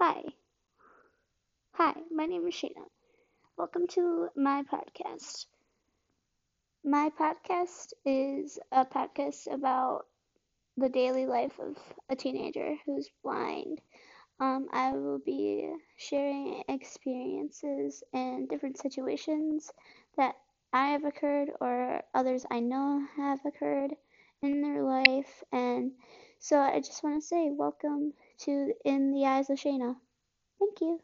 Hi. Hi, my name is Shayna. Welcome to my podcast. My podcast is a podcast about the daily life of a teenager who's blind. Um, I will be sharing experiences and different situations that I have occurred or others I know have occurred in their life. So I just want to say welcome to In the Eyes of Shayna. Thank you.